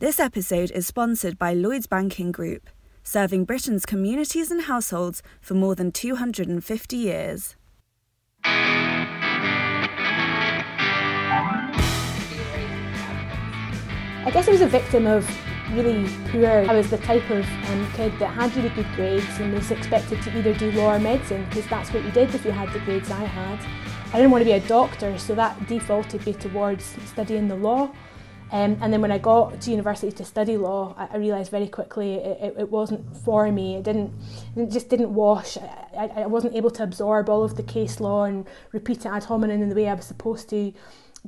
This episode is sponsored by Lloyds Banking Group, serving Britain's communities and households for more than 250 years. I guess I was a victim of really poor. I was the type of um, kid that had really good grades and was expected to either do law or medicine because that's what you did if you had the grades I had. I didn't want to be a doctor, so that defaulted me towards studying the law. Um, and then when I got to university to study law, I, I realised very quickly it, it, it, wasn't for me. It didn't, it just didn't wash. I, I wasn't able to absorb all of the case law and repeat it ad hominem in the way I was supposed to.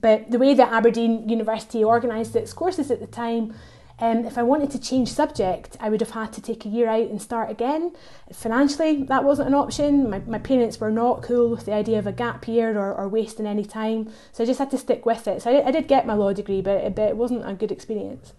But the way that Aberdeen University organised its courses at the time um, if I wanted to change subject, I would have had to take a year out and start again. Financially, that wasn't an option. My, my parents were not cool with the idea of a gap year or, or wasting any time, so I just had to stick with it. So I, I did get my law degree, but it, but it wasn't a good experience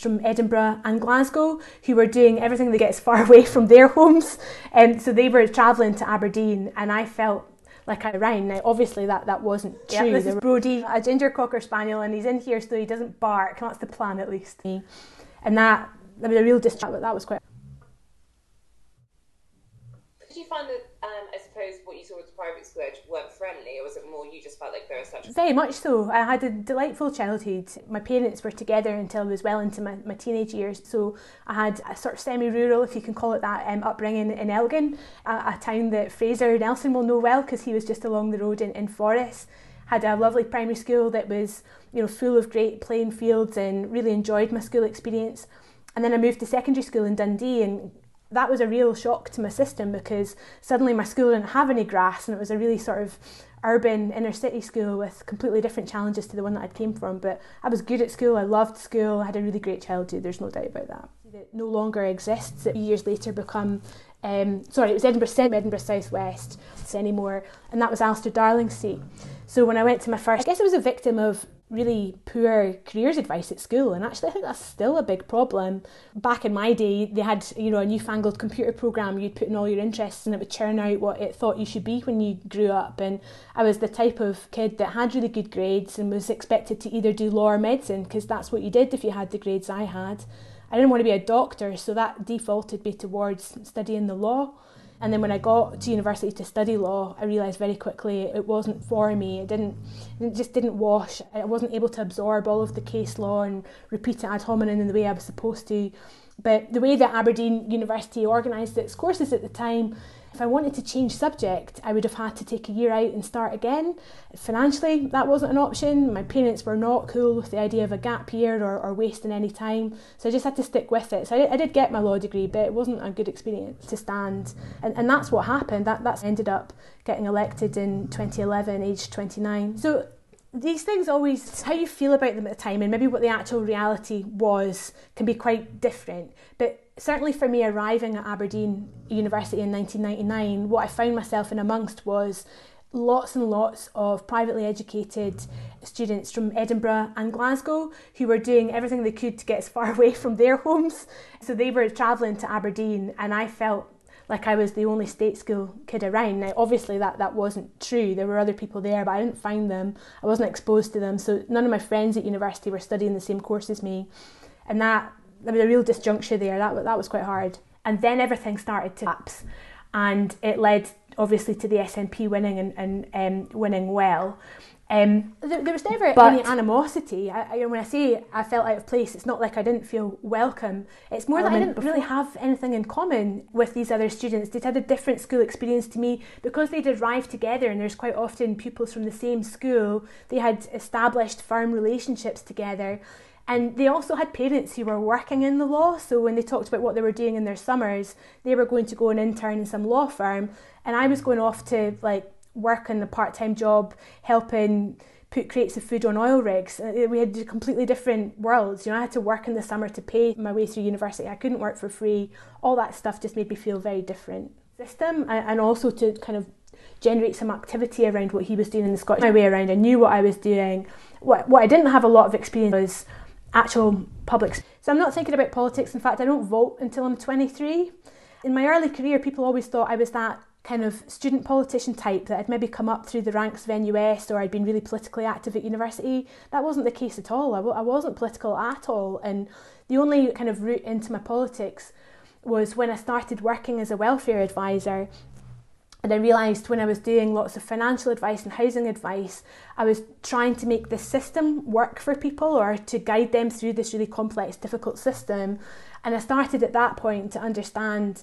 from Edinburgh and Glasgow who were doing everything that gets far away from their homes. And um, so they were travelling to Aberdeen, and I felt like I ran. Now, obviously, that, that wasn't true. this is Brody, a ginger cocker spaniel, and he's in here so he doesn't bark. That's the plan, at least. And that, that was a real distress, but that was quite. Did you find that, um, I suppose, what you saw weren't friendly, or was it more you just felt like there was such? Very much so. I had a delightful childhood. My parents were together until I was well into my, my teenage years, so I had a sort of semi-rural, if you can call it that, um, upbringing in Elgin, a, a, town that Fraser Nelson will know well because he was just along the road in, in Forres. Had a lovely primary school that was, you know, full of great playing fields and really enjoyed my school experience. And then I moved to secondary school in Dundee and that was a real shock to my system because suddenly my school didn't have any grass and it was a really sort of urban inner city school with completely different challenges to the one that I came from. But I was good at school, I loved school, I had a really great childhood, there's no doubt about that. It no longer exists. It years later become um, sorry, it was Edinburgh Centre, Edinburgh South West anymore, and that was Alistair Darling's seat. So when I went to my first, I guess I was a victim of really poor careers advice at school and actually I think that's still a big problem. Back in my day they had you know a newfangled computer program you'd put in all your interests and it would churn out what it thought you should be when you grew up and I was the type of kid that had really good grades and was expected to either do law or medicine because that's what you did if you had the grades I had. I didn't want to be a doctor so that defaulted me towards studying the law. And then when I got to university to study law, I realised very quickly it wasn't for me. It didn't, it just didn't wash. I wasn't able to absorb all of the case law and repeat it ad hominem in the way I was supposed to. But the way that Aberdeen University organised its courses at the time if I wanted to change subject, I would have had to take a year out and start again. Financially, that wasn't an option. My parents were not cool with the idea of a gap year or, or wasting any time, so I just had to stick with it. So I, I, did get my law degree, but it wasn't a good experience to stand. And, and that's what happened. That that's ended up getting elected in 2011, aged 29. So these things always how you feel about them at the time and maybe what the actual reality was can be quite different but certainly for me arriving at Aberdeen University in 1999, what I found myself in amongst was lots and lots of privately educated students from Edinburgh and Glasgow who were doing everything they could to get as far away from their homes. So they were travelling to Aberdeen, and I felt like I was the only state school kid around. Now, obviously, that, that wasn't true. There were other people there, but I didn't find them. I wasn't exposed to them. So none of my friends at university were studying the same course as me. And that there was a real disjuncture there. That that was quite hard. And then everything started to collapse, and it led obviously to the SNP winning and, and um, winning well. Um, there, there, was never but, any animosity. I, I, when I say I felt out of place, it's not like I didn't feel welcome. It's more that I didn't really have anything in common with these other students. They'd had a different school experience to me because they'd arrived together, and there's quite often pupils from the same school. They had established firm relationships together. And they also had parents who were working in the law. So when they talked about what they were doing in their summers, they were going to go and intern in some law firm. And I was going off to like work in a part time job helping put crates of food on oil rigs. Uh, we had completely different worlds. You know, I had to work in the summer to pay my way through university. I couldn't work for free. All that stuff just made me feel very different system and also to kind of generate some activity around what he was doing in the Scottish my way around. I knew what I was doing. What, what I didn't have a lot of experience was actual public. So I'm not thinking about politics. In fact, I don't vote until I'm 23. In my early career, people always thought I was that kind of student politician type that had maybe come up through the ranks of NUS or I'd been really politically active at university. That wasn't the case at all. I w- I wasn't political at all. And the only kind of route into my politics was when I started working as a welfare advisor. And I realised when I was doing lots of financial advice and housing advice, I was trying to make the system work for people or to guide them through this really complex, difficult system. And I started at that point to understand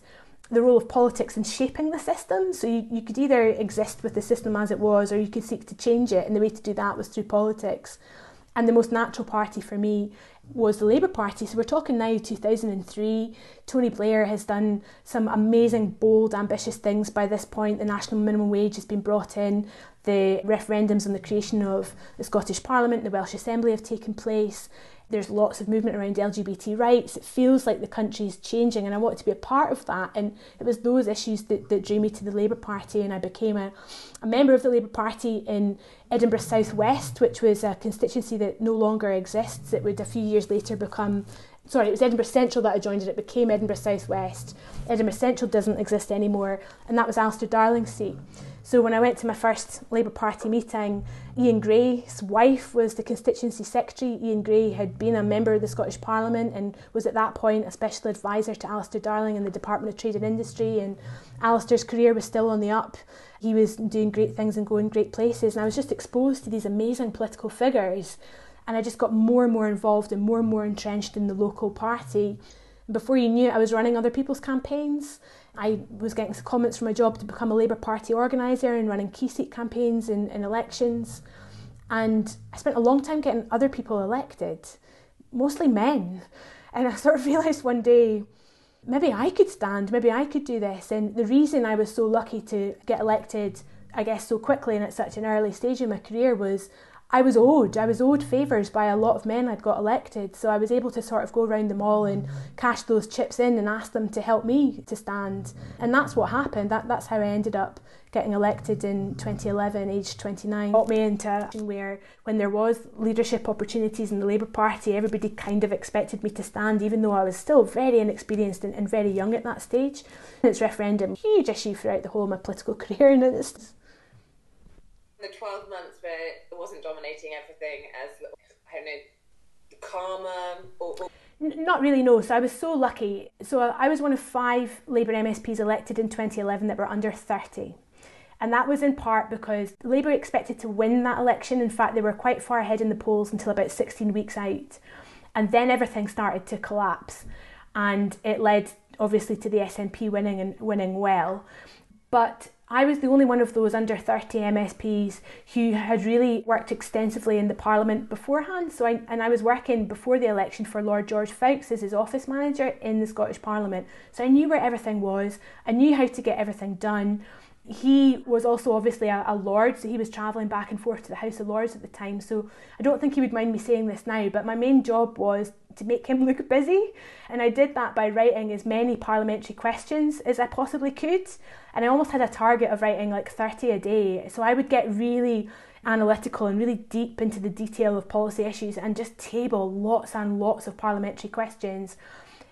the role of politics in shaping the system. So you, you could either exist with the system as it was or you could seek to change it. And the way to do that was through politics. And the most natural party for me was the Labour Party. So we're talking now 2003. Tony Blair has done some amazing, bold, ambitious things by this point. The national minimum wage has been brought in. The referendums on the creation of the Scottish Parliament, the Welsh Assembly have taken place. There's lots of movement around LGBT rights. It feels like the country is changing, and I wanted to be a part of that. And it was those issues that, that drew me to the Labour Party, and I became a, a member of the Labour Party in Edinburgh South West, which was a constituency that no longer exists. It would a few years later become sorry, it was Edinburgh Central that I joined and it became Edinburgh South West. Edinburgh Central doesn't exist anymore, and that was Alistair Darling's seat. So when I went to my first Labour Party meeting, Ian Gray's wife was the constituency secretary. Ian Gray had been a member of the Scottish Parliament and was at that point a special advisor to Alistair Darling in the Department of Trade and Industry. And Alistair's career was still on the up. He was doing great things and going great places. And I was just exposed to these amazing political figures. And I just got more and more involved and more and more entrenched in the local party. And Before you knew it, I was running other people's campaigns. I was getting comments from my job to become a Labour Party organiser and running key seat campaigns in, in elections. And I spent a long time getting other people elected, mostly men. And I sort of realised one day, maybe I could stand, maybe I could do this. And the reason I was so lucky to get elected, I guess, so quickly and at such an early stage in my career was I was owed. I was owed favours by a lot of men I'd got elected. So I was able to sort of go around them all and cash those chips in and ask them to help me to stand. And that's what happened. That, that's how I ended up getting elected in 2011, aged 29. Got me into where when there was leadership opportunities in the Labour Party, everybody kind of expected me to stand, even though I was still very inexperienced and, and very young at that stage. And it's referendum, huge issue throughout the whole of my political career. And it's the 12 months where it wasn't dominating everything as, I don't know, karma or, or not really, no. So I was so lucky. So I was one of five Labour MSPs elected in 2011 that were under 30. And that was in part because Labour expected to win that election. In fact, they were quite far ahead in the polls until about 16 weeks out. And then everything started to collapse. And it led, obviously, to the SNP winning and winning well. But I was the only one of those under 30 MSPs who had really worked extensively in the Parliament beforehand. So I, and I was working before the election for Lord George Foulkes as his office manager in the Scottish Parliament. So I knew where everything was, I knew how to get everything done. He was also obviously a, a Lord, so he was travelling back and forth to the House of Lords at the time. So I don't think he would mind me saying this now, but my main job was to make him look busy. And I did that by writing as many parliamentary questions as I possibly could. And I almost had a target of writing like 30 a day. So I would get really analytical and really deep into the detail of policy issues and just table lots and lots of parliamentary questions.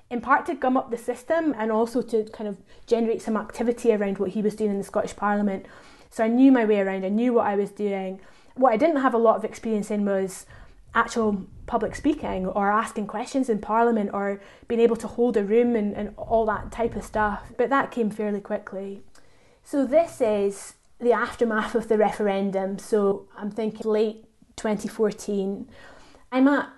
In part to gum up the system and also to kind of generate some activity around what he was doing in the Scottish Parliament. So I knew my way around, I knew what I was doing. What I didn't have a lot of experience in was actual public speaking or asking questions in Parliament or being able to hold a room and, and all that type of stuff. But that came fairly quickly. So this is the aftermath of the referendum. So I'm thinking late 2014. I'm at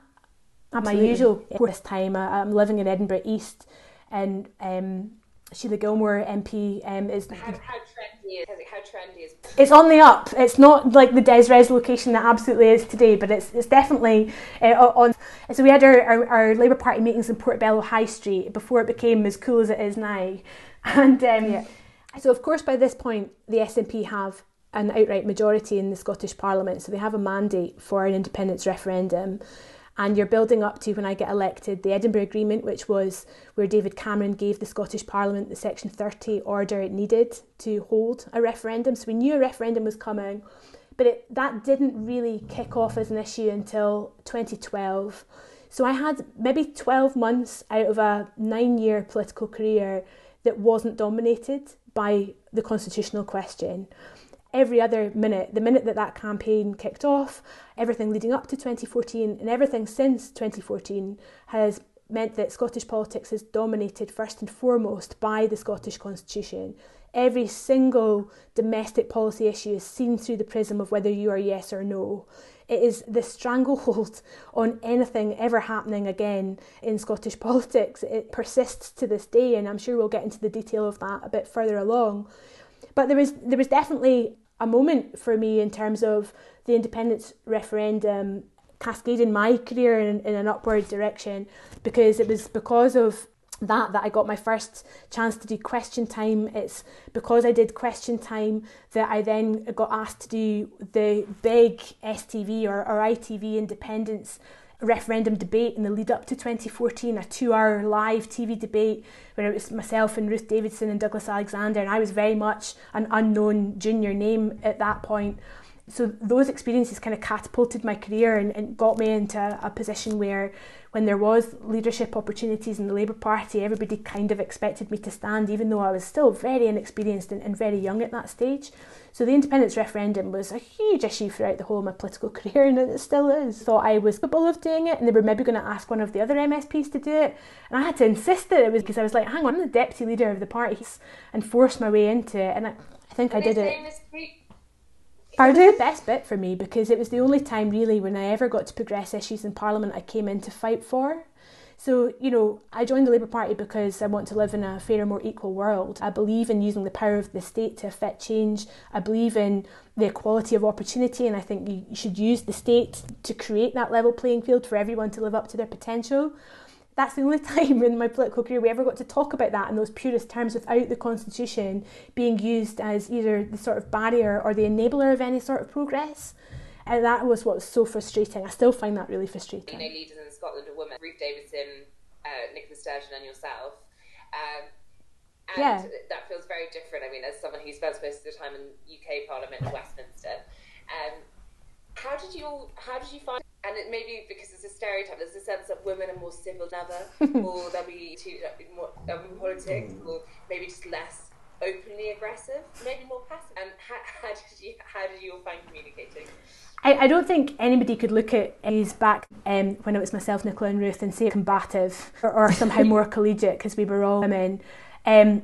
Absolutely. my usual this time. I'm living in Edinburgh East, and um, Sheila Gilmore MP um, is. How, how trendy is how trendy is? It's on the up. It's not like the Des location that absolutely is today, but it's it's definitely uh, on. So we had our, our, our, Labour Party meetings in Portobello High Street before it became as cool as it is now, and um, yeah. so of course by this point the SNP have an outright majority in the Scottish Parliament, so they have a mandate for an independence referendum and you're building up to when I get elected the Edinburgh Agreement, which was where David Cameron gave the Scottish Parliament the Section 30 order it needed to hold a referendum. So we knew a referendum was coming, but it, that didn't really kick off as an issue until 2012. So I had maybe 12 months out of a nine year political career that wasn't dominated by the constitutional question. Every other minute, the minute that that campaign kicked off, everything leading up to 2014 and everything since 2014 has meant that Scottish politics is dominated first and foremost by the Scottish Constitution. Every single domestic policy issue is seen through the prism of whether you are yes or no. It is the stranglehold on anything ever happening again in Scottish politics. It persists to this day, and I'm sure we'll get into the detail of that a bit further along. But there was there was definitely a moment for me in terms of the independence referendum cascading my career in, in an upward direction because it was because of that that I got my first chance to do question time. It's because I did question time that I then got asked to do the big STV or, or ITV independence referendum debate in the lead up to 2014, a two hour live TV debate where it was myself and Ruth Davidson and Douglas Alexander, and I was very much an unknown junior name at that point. So those experiences kind of catapulted my career and, and got me into a position where when there was leadership opportunities in the Labour Party, everybody kind of expected me to stand, even though I was still very inexperienced and, and, very young at that stage. So the independence referendum was a huge issue throughout the whole of my political career, and it still is. Thought I was capable of doing it, and they were maybe going to ask one of the other MSPs to do it, and I had to insist that it was because I was like, hang on, I'm the deputy leader of the party, and forced my way into it, and I, I think I did it. Pardon? It was the best bit for me because it was the only time really when I ever got to progress issues in Parliament I came in to fight for. So, you know, I joined the Labour Party because I want to live in a fairer, more equal world. I believe in using the power of the state to affect change. I believe in the equality of opportunity, and I think you should use the state to create that level playing field for everyone to live up to their potential that's the only time in my political career we ever got to talk about that in those purest terms without the constitution being used as either the sort of barrier or the enabler of any sort of progress. And that was what was so frustrating. I still find that really frustrating. You know, leaders in Scotland are women, Ruth Davidson, uh, Nicola Sturgeon, and yourself. Um, and yeah. that feels very different. I mean, as someone who spends most of the time in UK Parliament in Westminster, um, how did you how did you find and it may be because it's a stereotype there's a sense that women are more civil than ever or they'll be too more um, politics or maybe just less openly aggressive maybe more passive and how, how did you how did you all find communicating I, I don't think anybody could look at his back um, when it was myself, Nicola and Ruth and say combative or, or somehow more collegiate because we were all women. Um,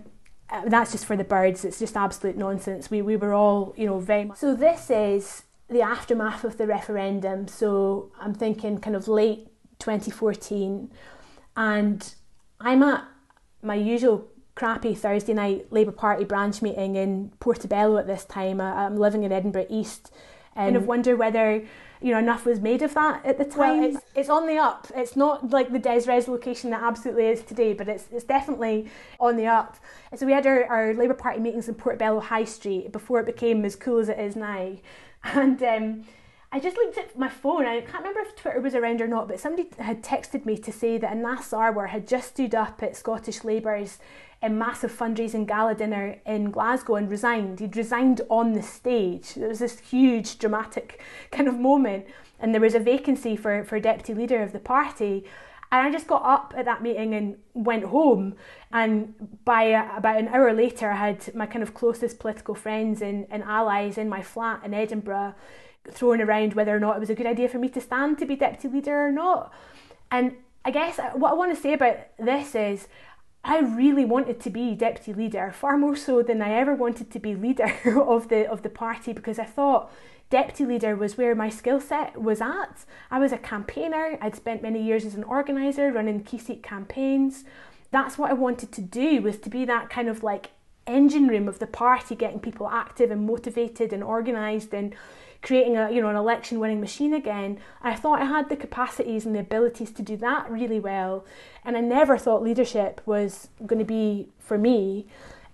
uh, that's just for the birds. It's just absolute nonsense. We, we were all, you know, very much. So this is the aftermath of the referendum. So I'm thinking kind of late 2014. And I'm at my usual crappy Thursday night Labour Party branch meeting in Portobello at this time. I'm living in Edinburgh East. And kind of wonder whether you know enough was made of that at the time. Well, it's, it's on the up. It's not like the Des Res location that absolutely is today, but it's it's definitely on the up. And so we had our, our Labour Party meetings in Portobello High Street before it became as cool as it is now. And um, I just looked at my phone. I can't remember if Twitter was around or not, but somebody had texted me to say that Anas Sarwar had just stood up at Scottish Labour's a massive fundraising gala dinner in Glasgow and resigned. He'd resigned on the stage. There was this huge dramatic kind of moment, and there was a vacancy for, for deputy leader of the party. And I just got up at that meeting and went home. And by a, about an hour later, I had my kind of closest political friends and, and allies in my flat in Edinburgh throwing around whether or not it was a good idea for me to stand to be deputy leader or not. And I guess uh, what I want to say about this is I really wanted to be deputy leader, far more so than I ever wanted to be leader of the of the party because I thought deputy leader was where my skill set was at. I was a campaigner, I'd spent many years as an organiser running key seat campaigns. That's what I wanted to do was to be that kind of like engine room of the party, getting people active and motivated and organised and creating a you know an election winning machine again. I thought I had the capacities and the abilities to do that really well, and I never thought leadership was going to be for me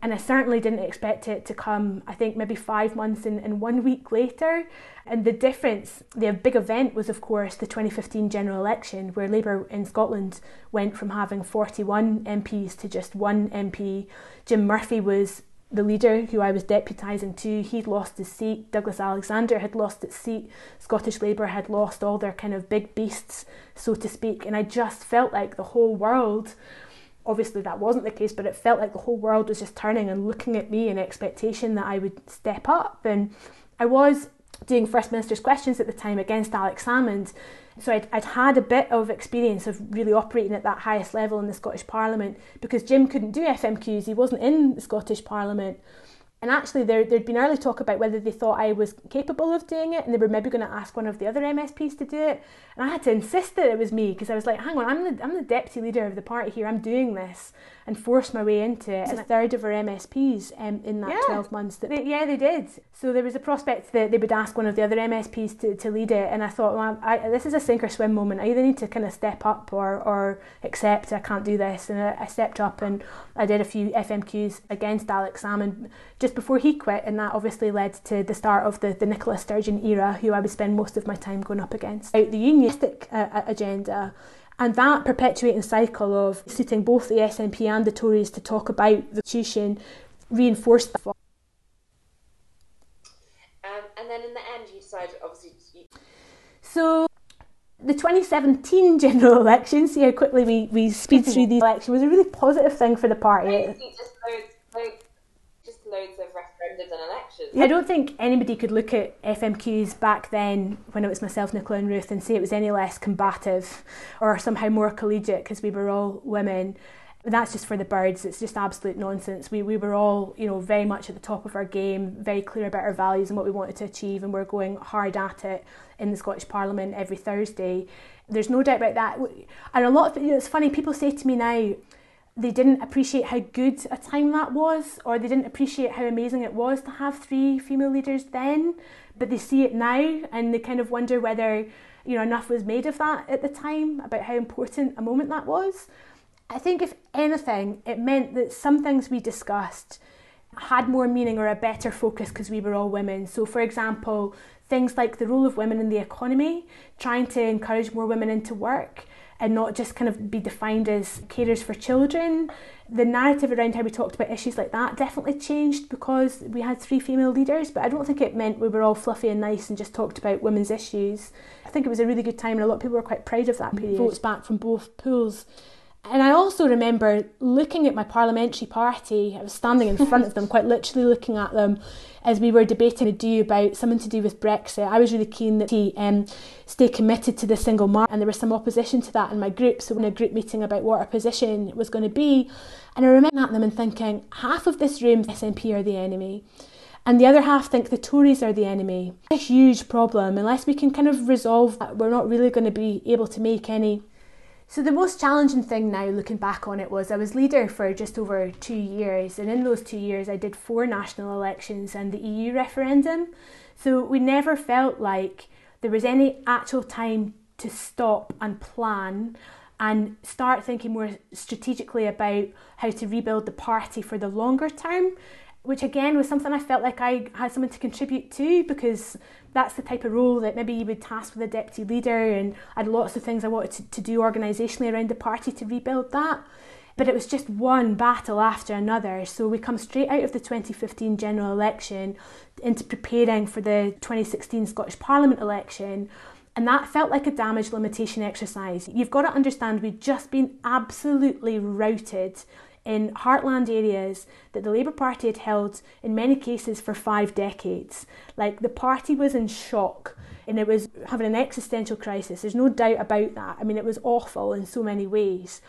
and I certainly didn't expect it to come, I think, maybe five months and, and one week later. And the difference, the big event was, of course, the 2015 general election, where Labour in Scotland went from having 41 MPs to just one MP. Jim Murphy was the leader who I was deputising to. He'd lost his seat. Douglas Alexander had lost its seat. Scottish Labour had lost all their kind of big beasts, so to speak. And I just felt like the whole world obviously that wasn't the case, but it felt like the whole world was just turning and looking at me in expectation that I would step up. And I was doing First Minister's questions at the time against Alex Salmond. So I'd, I'd had a bit of experience of really operating at that highest level in the Scottish Parliament because Jim couldn't do FMQs, he wasn't in the Scottish Parliament. And actually, there, there'd been early talk about whether they thought I was capable of doing it, and they were maybe going to ask one of the other MSPs to do it. And I had to insist that it was me because I was like, hang on, I'm the, I'm the deputy leader of the party here, I'm doing this and forced my way into it. A third of our MSPs um, in that yeah. 12 months. That they, yeah, they did. So there was a prospect that they would ask one of the other MSPs to, to lead it. And I thought, well, I, this is a sink or swim moment. I either need to kind of step up or, or accept I can't do this. And I, I stepped up and I did a few FMQs against Alex Salmond just before he quit. And that obviously led to the start of the, the Nicola Sturgeon era, who I would spend most of my time going up against. Out the unionistic uh, agenda and that perpetuating cycle of suiting both the SNP and the Tories to talk about the Constitution reinforced that. Um, and then in the end, you decided, obviously. You... So the 2017 general election, see how quickly we, we speed through the election, was a really positive thing for the party. Just loads, loads, just loads of I don't think anybody could look at FMQs back then, when it was myself, Nicola, and Ruth, and say it was any less combative or somehow more collegiate because we were all women. That's just for the birds. It's just absolute nonsense. We we were all, you know, very much at the top of our game, very clear about our values and what we wanted to achieve, and we're going hard at it in the Scottish Parliament every Thursday. There's no doubt about that. And a lot of you know, it's funny. People say to me now, they didn't appreciate how good a time that was, or they didn't appreciate how amazing it was to have three female leaders then, but they see it now and they kind of wonder whether you know enough was made of that at the time about how important a moment that was. I think if anything, it meant that some things we discussed had more meaning or a better focus because we were all women. So, for example, things like the role of women in the economy, trying to encourage more women into work and not just kind of be defined as carers for children. The narrative around how we talked about issues like that definitely changed because we had three female leaders, but I don't think it meant we were all fluffy and nice and just talked about women's issues. I think it was a really good time and a lot of people were quite proud of that mm-hmm. period. Votes back from both pools. And I also remember looking at my parliamentary party, I was standing in front of them, quite literally looking at them as we were debating to do about something to do with Brexit. I was really keen that he um, stay committed to the single market, and there was some opposition to that in my group. So, in a group meeting about what our position was going to be, and I remember at them and thinking, half of this room, SNP, are the enemy and the other half think the Tories are the enemy. A huge problem. Unless we can kind of resolve that, we're not really going to be able to make any so, the most challenging thing now, looking back on it, was I was leader for just over two years, and in those two years, I did four national elections and the EU referendum. So, we never felt like there was any actual time to stop and plan and start thinking more strategically about how to rebuild the party for the longer term which again was something I felt like I had something to contribute to because that's the type of role that maybe you would task with a deputy leader and I had lots of things I wanted to, to do organisationally around the party to rebuild that. But it was just one battle after another. So we come straight out of the 2015 general election into preparing for the 2016 Scottish Parliament election. And that felt like a damage limitation exercise. You've got to understand we've just been absolutely routed in heartland areas that the Labour Party had held in many cases for five decades. Like the party was in shock and it was having an existential crisis. There's no doubt about that. I mean, it was awful in so many ways.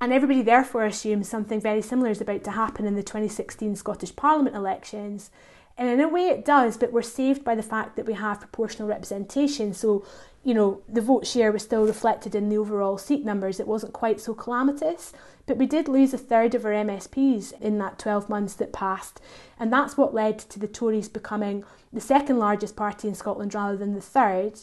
And everybody therefore assumes something very similar is about to happen in the 2016 Scottish Parliament elections. And in a way it does, but we're saved by the fact that we have proportional representation. So, you know, the vote share was still reflected in the overall seat numbers. It wasn't quite so calamitous. But we did lose a third of our MSPs in that 12 months that passed. And that's what led to the Tories becoming the second largest party in Scotland rather than the third.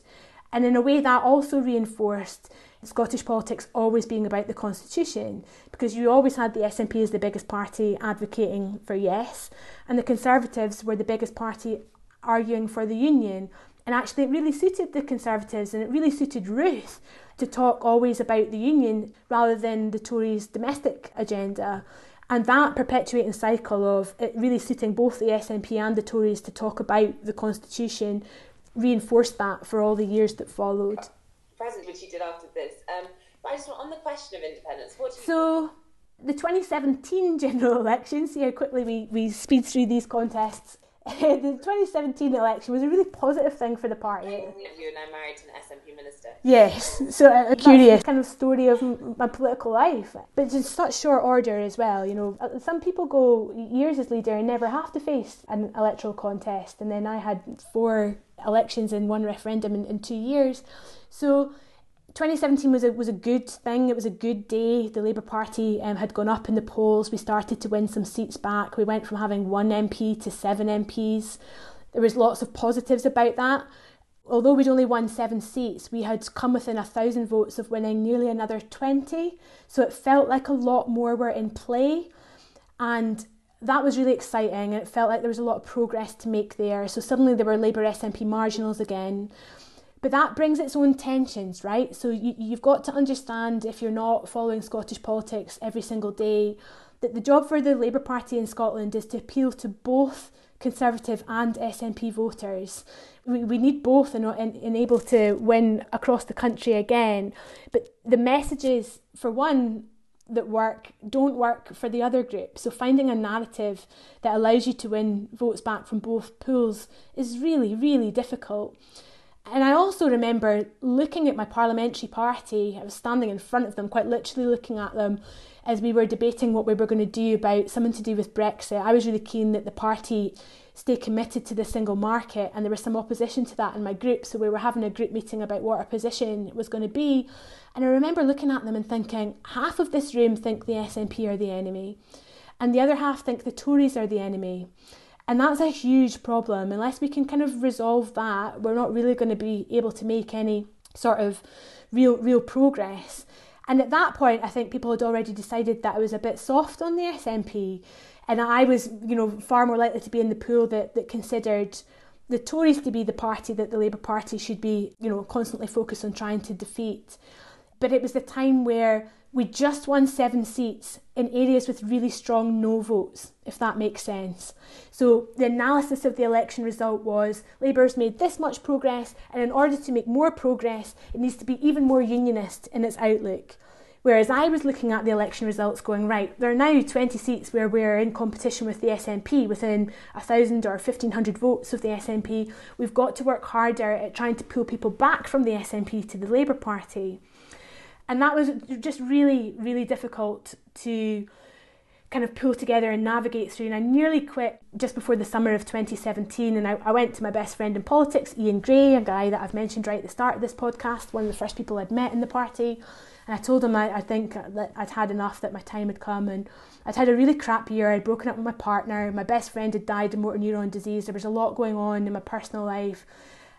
And in a way, that also reinforced Scottish politics always being about the Constitution, because you always had the SNP as the biggest party advocating for yes, and the Conservatives were the biggest party arguing for the Union. And actually, it really suited the Conservatives and it really suited Ruth to talk always about the union rather than the Tories' domestic agenda. And that perpetuating cycle of it really suiting both the SNP and the Tories to talk about the Constitution reinforced that for all the years that followed. Present, which you did after this. Um, but I just want on the question of independence, what do you So, The 2017 general election, see how quickly we, we speed through these contests. the 2017 election was a really positive thing for the party. You're now married to an SNP minister. Yes, so uh, a curious kind of story of my political life, but it's in such short order as well. You know, uh, some people go years as leader and never have to face an electoral contest, and then I had four elections and one referendum in, in two years. So 2017 was a was a good thing. It was a good day. The Labour Party um, had gone up in the polls. We started to win some seats back. We went from having one MP to seven MPs. There was lots of positives about that. Although we'd only won seven seats, we had come within a thousand votes of winning nearly another 20. So it felt like a lot more were in play. And that was really exciting. And it felt like there was a lot of progress to make there. So suddenly there were Labour SNP marginals again. But that brings its own tensions, right? So you, you've got to understand if you're not following Scottish politics every single day, that the job for the Labour Party in Scotland is to appeal to both Conservative and SNP voters. We, we need both and, and, able to win across the country again. But the messages, for one, that work don't work for the other group. So finding a narrative that allows you to win votes back from both pools is really, really difficult. And I also remember looking at my parliamentary party, I was standing in front of them, quite literally looking at them as we were debating what we were going to do about something to do with Brexit. I was really keen that the party stay committed to the single market, and there was some opposition to that in my group. So we were having a group meeting about what our position was going to be. And I remember looking at them and thinking, half of this room think the SNP are the enemy, and the other half think the Tories are the enemy. And that's a huge problem. Unless we can kind of resolve that, we're not really going to be able to make any sort of real real progress. And at that point, I think people had already decided that I was a bit soft on the SNP, and I was, you know, far more likely to be in the pool that that considered the Tories to be the party that the Labour Party should be, you know, constantly focused on trying to defeat. But it was the time where we just won seven seats in areas with really strong no votes, if that makes sense. So the analysis of the election result was Labour's made this much progress, and in order to make more progress, it needs to be even more unionist in its outlook. Whereas I was looking at the election results going, right, there are now 20 seats where we're in competition with the SNP within 1,000 or 1,500 votes of the SNP. We've got to work harder at trying to pull people back from the SNP to the Labour Party and that was just really really difficult to kind of pull together and navigate through. And I nearly quit just before the summer of 2017 and I, I, went to my best friend in politics Ian Gray a guy that I've mentioned right at the start of this podcast one of the first people I'd met in the party. And I told him I, I think that I'd had enough that my time had come. And I'd had a really crap year. I'd broken up with my partner. My best friend had died of motor neuron disease. There was a lot going on in my personal life.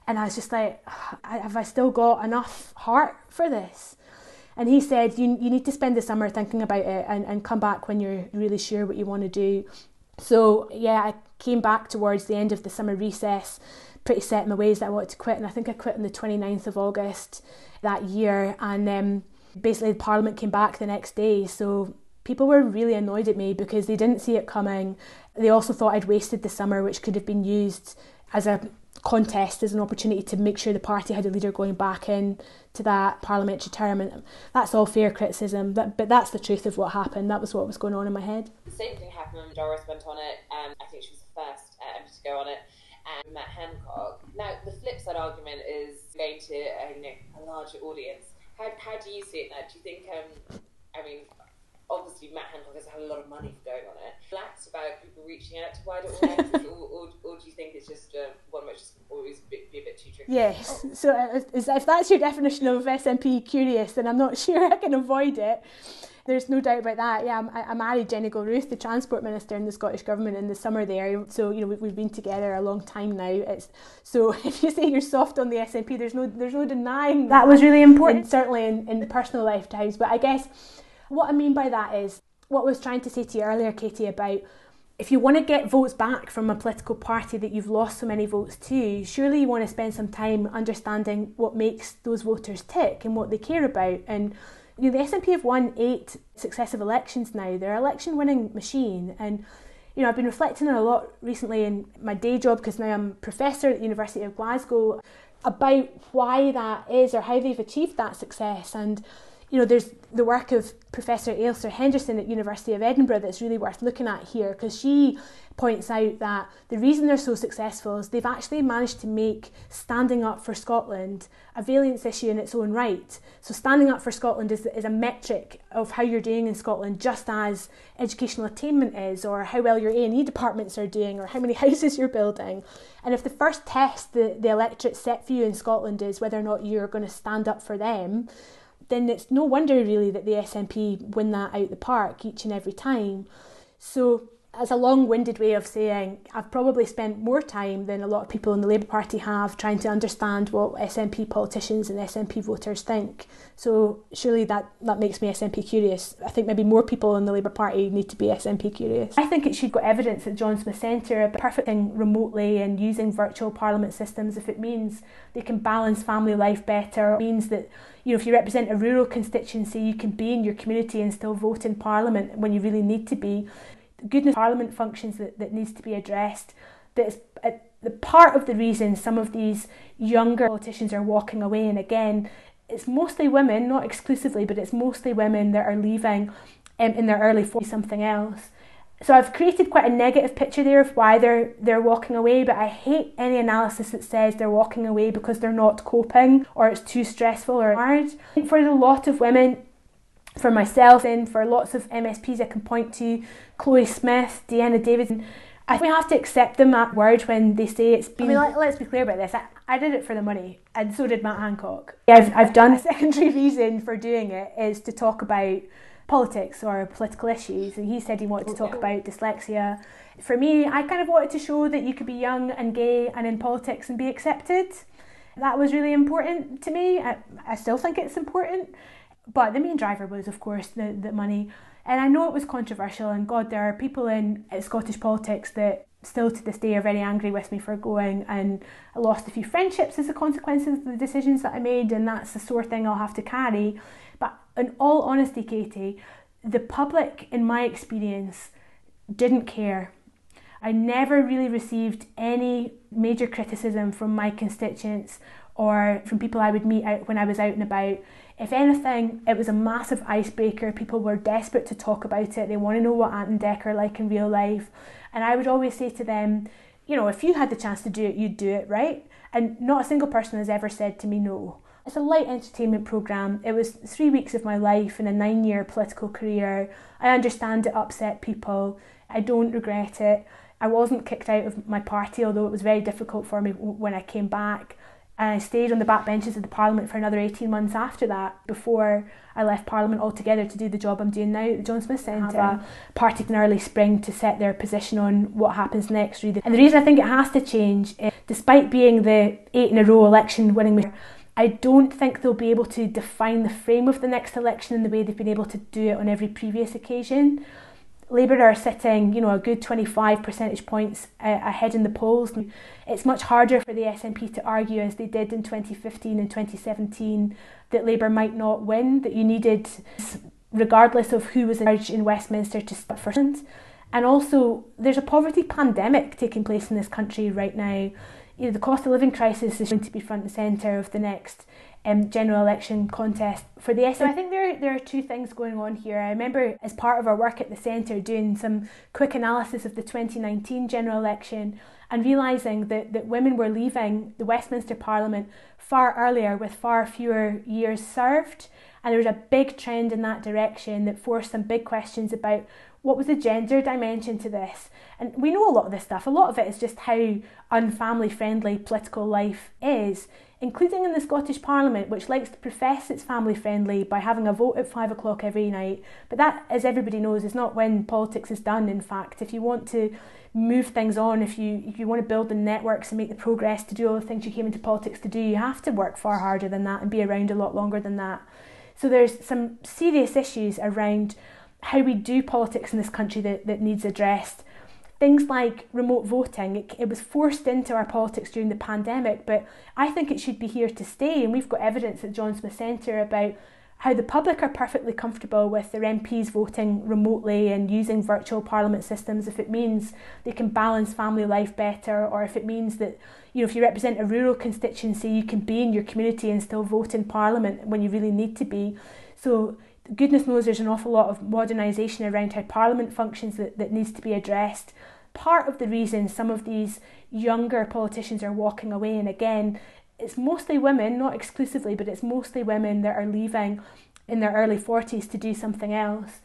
And I was just like have I still got enough heart for this and he said, you, you need to spend the summer thinking about it and, and come back when you're really sure what you want to do. So, yeah, I came back towards the end of the summer recess, pretty set in my ways that I wanted to quit. And I think I quit on the 29th of August that year. And um, basically, the Parliament came back the next day. So, people were really annoyed at me because they didn't see it coming. They also thought I'd wasted the summer, which could have been used as a contest as an opportunity to make sure the party had a leader going back in to that parliamentary term and that's all fair criticism but, but that's the truth of what happened. That was what was going on in my head. The same thing happened when Doris went on it um, I think she was the first um, to go on it and Matt Hancock. Now the flip side argument is going to you know, a larger audience. How, how do you see it now? Do you think um, I mean obviously Matt Hancock has had a lot of money for going on it. Relax about people reaching out to wider audiences, or, or, or, do you think it's just uh, one which is always be, be, a bit too tricky? Yes. So uh, if that's your definition of SNP curious, then I'm not sure I can avoid it. There's no doubt about that. Yeah, I, I married Jenny Gilruth, the Transport Minister in the Scottish Government in the summer there. So, you know, we, we've been together a long time now. It's So if you say you're soft on the SNP, there's no, there's no denying that, that was really important, certainly in, in personal lifetimes. But I guess what I mean by that is what I was trying to say to you earlier, Katie, about if you want to get votes back from a political party that you've lost so many votes to, surely you want to spend some time understanding what makes those voters tick and what they care about. And you know, the SNP have won eight successive elections now. They're an election winning machine. And you know, I've been reflecting on a lot recently in my day job because now I'm professor at the University of Glasgow about why that is or how they've achieved that success. And you know, there's the work of Professor Ailsa Henderson at University of Edinburgh that's really worth looking at here because she points out that the reason they're so successful is they've actually managed to make standing up for Scotland a valence issue in its own right. So, standing up for Scotland is, is a metric of how you're doing in Scotland, just as educational attainment is, or how well your A&E departments are doing, or how many houses you're building. And if the first test the, the electorate set for you in Scotland is whether or not you're going to stand up for them, then it's no wonder really that the SNP win that out the park each and every time. So as a long winded way of saying I've probably spent more time than a lot of people in the Labour Party have trying to understand what SNP politicians and SNP voters think. So surely that, that makes me SNP curious. I think maybe more people in the Labour Party need to be SNP curious. I think it should go evidence at John Smith Centre about perfecting remotely and using virtual parliament systems if it means they can balance family life better, it means that you know if you represent a rural constituency you can be in your community and still vote in parliament when you really need to be goodness Parliament functions that, that needs to be addressed. That's uh, the part of the reason some of these younger politicians are walking away. And again, it's mostly women, not exclusively, but it's mostly women that are leaving um, in their early 40s, something else. So I've created quite a negative picture there of why they're they're walking away, but I hate any analysis that says they're walking away because they're not coping or it's too stressful or hard. For a lot of women, for myself and for lots of MSPs I can point to, Chloe Smith, Dehenna Davison, I think we have to accept them at word when they say it's been. I mean, let, us be clear about this. I, I, did it for the money, and so did Matt Hancock. I've, I've done a secondary reason for doing it is to talk about politics or political issues. And he said he wanted to talk about dyslexia. For me, I kind of wanted to show that you could be young and gay and in politics and be accepted. That was really important to me. I, I still think it's important. But the main driver was, of course, the, the money. And I know it was controversial, and God, there are people in uh, Scottish politics that still to this day are very angry with me for going, and I lost a few friendships as a consequence of the decisions that I made, and that's a sore thing I'll have to carry. But in all honesty, Katie, the public, in my experience, didn't care. I never really received any major criticism from my constituents or from people I would meet out when I was out and about. If anything, it was a massive icebreaker. People were desperate to talk about it. They want to know what Ant and Dec are like in real life. And I would always say to them, you know, if you had the chance to do it, you'd do it, right? And not a single person has ever said to me no. It's a light entertainment programme. It was three weeks of my life in a nine year political career. I understand it upset people. I don't regret it. I wasn't kicked out of my party, although it was very difficult for me when I came back. And I stayed on the backbenches of the Parliament for another 18 months after that before I left Parliament altogether to do the job I'm doing now at the John Smith Centre. Have a party in early spring to set their position on what happens next. Really. And the reason I think it has to change, is, despite being the eight in a row election winning, I don't think they'll be able to define the frame of the next election in the way they've been able to do it on every previous occasion. Labour are sitting, you know, a good 25 percentage points uh, ahead in the polls. It's much harder for the SNP to argue, as they did in 2015 and 2017, that Labour might not win, that you needed, regardless of who was in charge in Westminster, to start first. And also, there's a poverty pandemic taking place in this country right now. You know, the cost of living crisis is going to be front and centre of the next um, general election contest for the SNP. So I think there, there are two things going on here. I remember as part of our work at the centre doing some quick analysis of the 2019 general election and realising that, that women were leaving the Westminster Parliament far earlier with far fewer years served. And there was a big trend in that direction that forced some big questions about what was the gender dimension to this? And we know a lot of this stuff. A lot of it is just how unfamily friendly political life is including in the Scottish Parliament, which likes to profess it's family friendly by having a vote at five o'clock every night. But that, as everybody knows, is not when politics is done. In fact, if you want to move things on, if you if you want to build the networks and make the progress to do all the things you came into politics to do, you have to work far harder than that and be around a lot longer than that. So there's some serious issues around how we do politics in this country that, that needs addressed things like remote voting, it, it, was forced into our politics during the pandemic, but I think it should be here to stay. And we've got evidence at John Smith Centre about how the public are perfectly comfortable with their MPs voting remotely and using virtual parliament systems if it means they can balance family life better, or if it means that you know if you represent a rural constituency, you can be in your community and still vote in parliament when you really need to be. So goodness knows there's an awful lot of modernisation around how Parliament functions that, that needs to be addressed. Part of the reason some of these younger politicians are walking away, and again, it's mostly women, not exclusively, but it's mostly women that are leaving in their early 40s to do something else.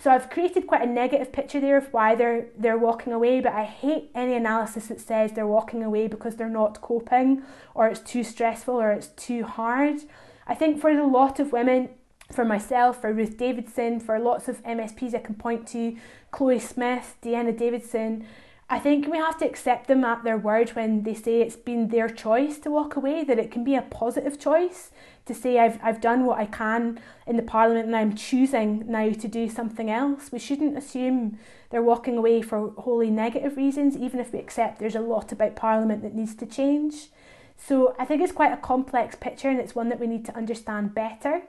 So I've created quite a negative picture there of why they're they're walking away, but I hate any analysis that says they're walking away because they're not coping or it's too stressful or it's too hard. I think for a lot of women, for myself, for Ruth Davidson, for lots of MSPs I can point to, Chloe Smith, Dehenna Davison, I think we have to accept them at their word when they say it's been their choice to walk away, that it can be a positive choice to say, I've, I've done what I can in the Parliament and I'm choosing now to do something else. We shouldn't assume they're walking away for wholly negative reasons, even if we accept there's a lot about Parliament that needs to change. So I think it's quite a complex picture and it's one that we need to understand better.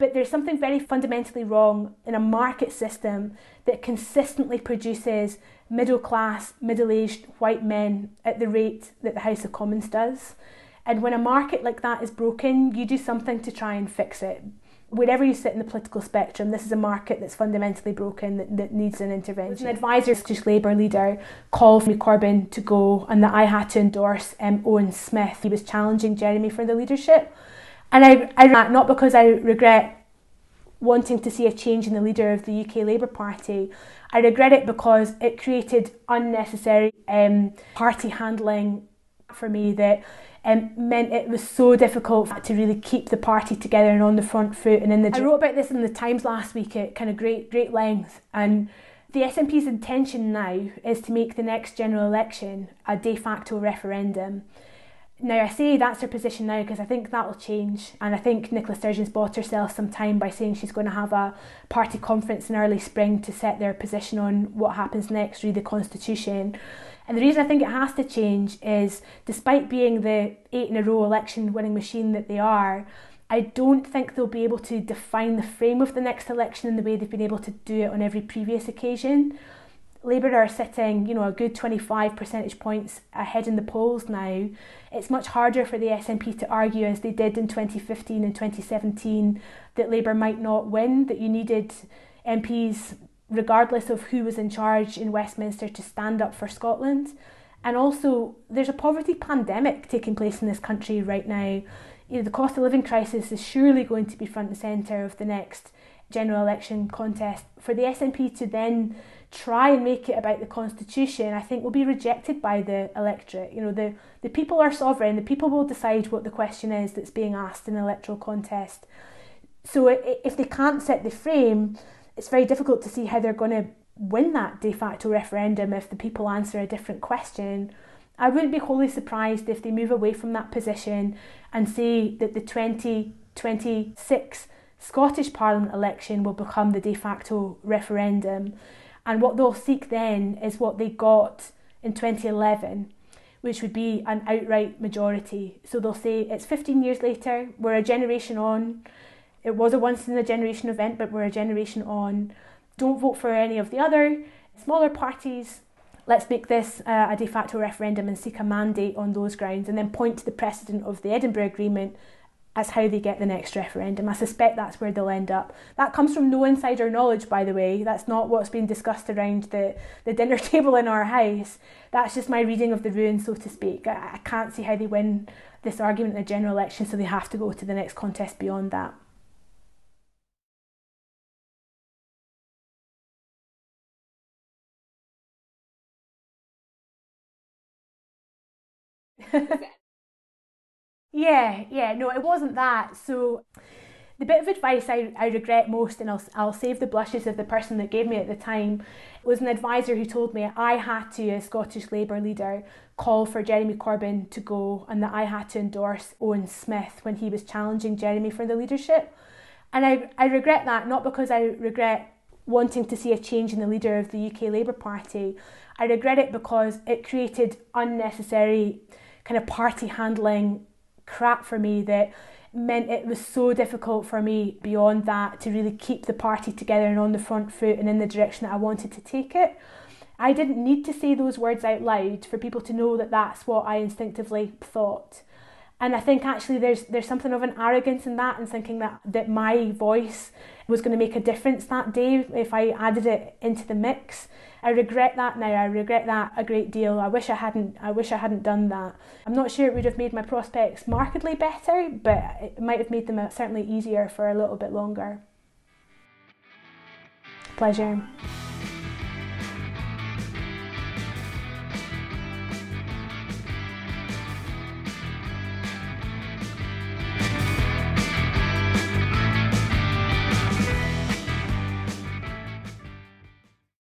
But there's something very fundamentally wrong in a market system that consistently produces middle class, middle aged white men at the rate that the House of Commons does. And when a market like that is broken, you do something to try and fix it. Wherever you sit in the political spectrum, this is a market that's fundamentally broken that, that needs an intervention. An advisor, Scottish Labour leader, called for Corbyn to go and that I had to endorse um, Owen Smith. He was challenging Jeremy for the leadership. And I, I not because I regret wanting to see a change in the leader of the UK Labour Party. I regret it because it created unnecessary um, party handling for me that um, meant it was so difficult to really keep the party together and on the front foot. And in the I wrote about this in the Times last week at kind of great great length and. The SNP's intention now is to make the next general election a de facto referendum. Now, I say that's her position now because I think that will change. And I think Nicola Sturgeon's bought herself some time by saying she's going to have a party conference in early spring to set their position on what happens next, read the constitution. And the reason I think it has to change is despite being the eight in a row election winning machine that they are, I don't think they'll be able to define the frame of the next election in the way they've been able to do it on every previous occasion. Labour are sitting, you know, a good 25 percentage points ahead in the polls now. It's much harder for the SNP to argue, as they did in 2015 and 2017, that Labour might not win, that you needed MPs, regardless of who was in charge in Westminster, to stand up for Scotland. And also, there's a poverty pandemic taking place in this country right now. You know, the cost of living crisis is surely going to be front and centre of the next general election contest. For the SNP to then try and make it about the constitution, I think will be rejected by the electorate. You know, the, the people are sovereign, the people will decide what the question is that's being asked in an electoral contest. So if they can't set the frame, it's very difficult to see how they're going to win that de facto referendum if the people answer a different question. I wouldn't be wholly surprised if they move away from that position and say that the 2026 Scottish Parliament election will become the de facto referendum and what they'll seek then is what they got in 2011, which would be an outright majority. So they'll say it's 15 years later, we're a generation on. It was a once in a generation event, but we're a generation on. Don't vote for any of the other smaller parties. Let's make this uh, a de facto referendum and seek a mandate on those grounds, and then point to the precedent of the Edinburgh Agreement as how they get the next referendum. I suspect that's where they'll end up. That comes from no insider knowledge, by the way. That's not what's been discussed around the, the dinner table in our house. That's just my reading of the ruin, so to speak. I, I can't see how they win this argument in the general election, so they have to go to the next contest beyond that. Yeah, yeah, no, it wasn't that. So the bit of advice I, I regret most, and I'll, I'll save the blushes of the person that gave me at the time, was an advisor who told me I had to, as Scottish Labour leader, call for Jeremy Corbyn to go and that I had to endorse Owen Smith when he was challenging Jeremy for the leadership. And I, I regret that, not because I regret wanting to see a change in the leader of the UK Labour Party. I regret it because it created unnecessary kind of party handling crap for me that meant it was so difficult for me beyond that to really keep the party together and on the front foot and in the direction that I wanted to take it. I didn't need to say those words out loud for people to know that that's what I instinctively thought. And I think actually there's there's something of an arrogance in that and thinking that, that my voice was going to make a difference that day if I added it into the mix. I regret that now. I regret that a great deal. I wish I hadn't. I wish I hadn't done that. I'm not sure it would have made my prospects markedly better, but it might have made them uh, certainly easier for a little bit longer. Pleasure.